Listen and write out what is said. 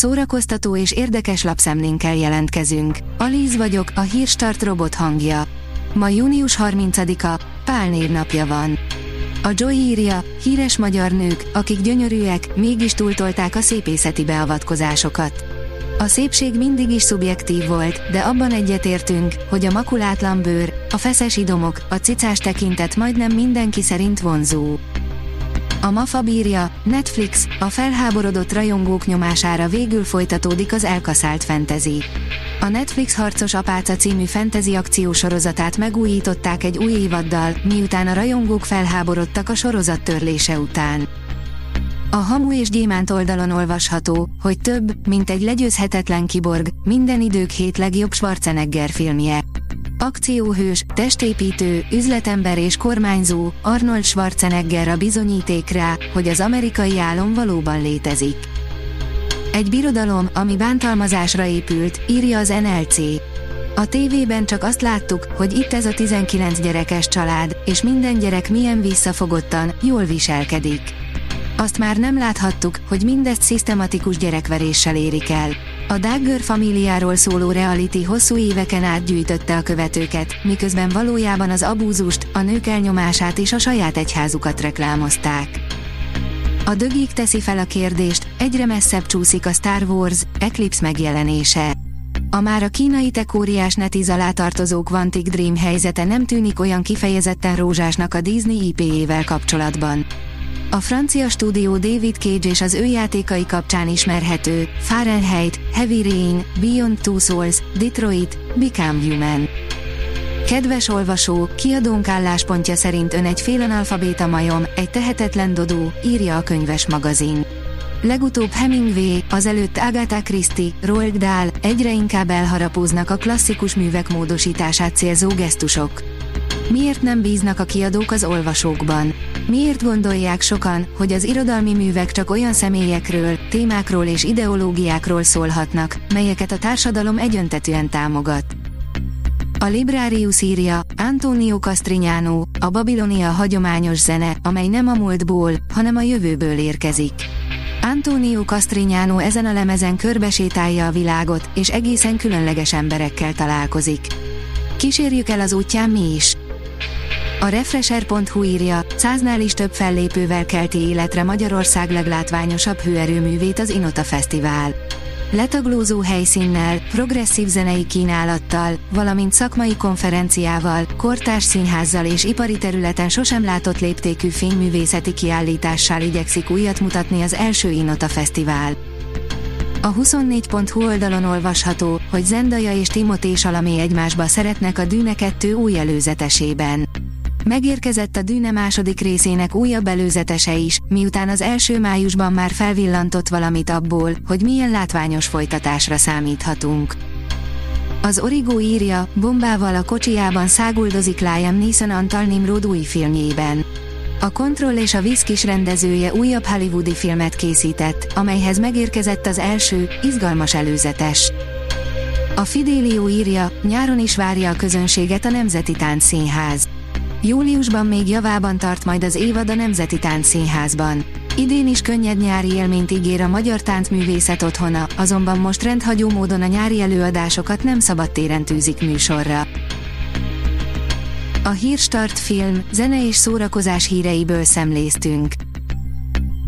Szórakoztató és érdekes lapszemlénkkel jelentkezünk. Alíz vagyok, a hírstart robot hangja. Ma június 30-a, Pál névnapja van. A Joy írja, híres magyar nők, akik gyönyörűek, mégis túltolták a szépészeti beavatkozásokat. A szépség mindig is szubjektív volt, de abban egyetértünk, hogy a makulátlan bőr, a feszes idomok, a cicás tekintet majdnem mindenki szerint vonzó. A MAFA bírja, Netflix, a felháborodott rajongók nyomására végül folytatódik az elkaszált fentezi. A Netflix Harcos Apáca című fentezi akciósorozatát megújították egy új évaddal, miután a rajongók felháborodtak a sorozat törlése után. A Hamu és Gyémánt oldalon olvasható, hogy több, mint egy legyőzhetetlen kiborg, minden idők hét legjobb Schwarzenegger filmje. Akcióhős, testépítő, üzletember és kormányzó, Arnold Schwarzenegger a bizonyíték rá, hogy az amerikai álom valóban létezik. Egy birodalom, ami bántalmazásra épült, írja az NLC. A tévében csak azt láttuk, hogy itt ez a 19 gyerekes család, és minden gyerek milyen visszafogottan, jól viselkedik. Azt már nem láthattuk, hogy mindezt szisztematikus gyerekveréssel érik el. A Dagger familiáról szóló reality hosszú éveken át gyűjtötte a követőket, miközben valójában az abúzust, a nők elnyomását és a saját egyházukat reklámozták. A dögik teszi fel a kérdést, egyre messzebb csúszik a Star Wars, Eclipse megjelenése. A már a kínai tekóriás netiz alá tartozó Quantic Dream helyzete nem tűnik olyan kifejezetten rózsásnak a Disney IP-jével kapcsolatban. A francia stúdió David Cage és az ő játékai kapcsán ismerhető, Fahrenheit, Heavy Rain, Beyond Two Souls, Detroit, Become Human. Kedves olvasó, kiadónk álláspontja szerint ön egy félanalfabéta majom, egy tehetetlen dodó, írja a könyves magazin. Legutóbb Hemingway, azelőtt Agatha Christie, Roald Dahl egyre inkább elharapóznak a klasszikus művek módosítását célzó gesztusok. Miért nem bíznak a kiadók az olvasókban? Miért gondolják sokan, hogy az irodalmi művek csak olyan személyekről, témákról és ideológiákról szólhatnak, melyeket a társadalom egyöntetűen támogat? A Librarius írja, Antonio Castrignano, a Babilonia hagyományos zene, amely nem a múltból, hanem a jövőből érkezik. Antonio Castrignano ezen a lemezen körbesétálja a világot, és egészen különleges emberekkel találkozik. Kísérjük el az útján mi is! A Refresher.hu írja, száznál is több fellépővel kelti életre Magyarország leglátványosabb hőerőművét az Inota Fesztivál. Letaglózó helyszínnel, progresszív zenei kínálattal, valamint szakmai konferenciával, kortárs színházzal és ipari területen sosem látott léptékű fényművészeti kiállítással igyekszik újat mutatni az első Inota Fesztivál. A 24.hu oldalon olvasható, hogy Zendaya és Timothée Salamé egymásba szeretnek a Dűne 2 új előzetesében. Megérkezett a Dűne második részének újabb előzetese is, miután az első májusban már felvillantott valamit abból, hogy milyen látványos folytatásra számíthatunk. Az Origo írja, bombával a kocsijában száguldozik Liam Neeson Antal Nimrod új filmjében. A Kontroll és a Viszkis rendezője újabb hollywoodi filmet készített, amelyhez megérkezett az első, izgalmas előzetes. A Fidelio írja, nyáron is várja a közönséget a Nemzeti Színház. Júliusban még javában tart majd az évad a Nemzeti Színházban. Idén is könnyed nyári élményt ígér a magyar táncművészet otthona, azonban most rendhagyó módon a nyári előadásokat nem szabad téren tűzik műsorra. A Hírstart film, zene és szórakozás híreiből szemléztünk.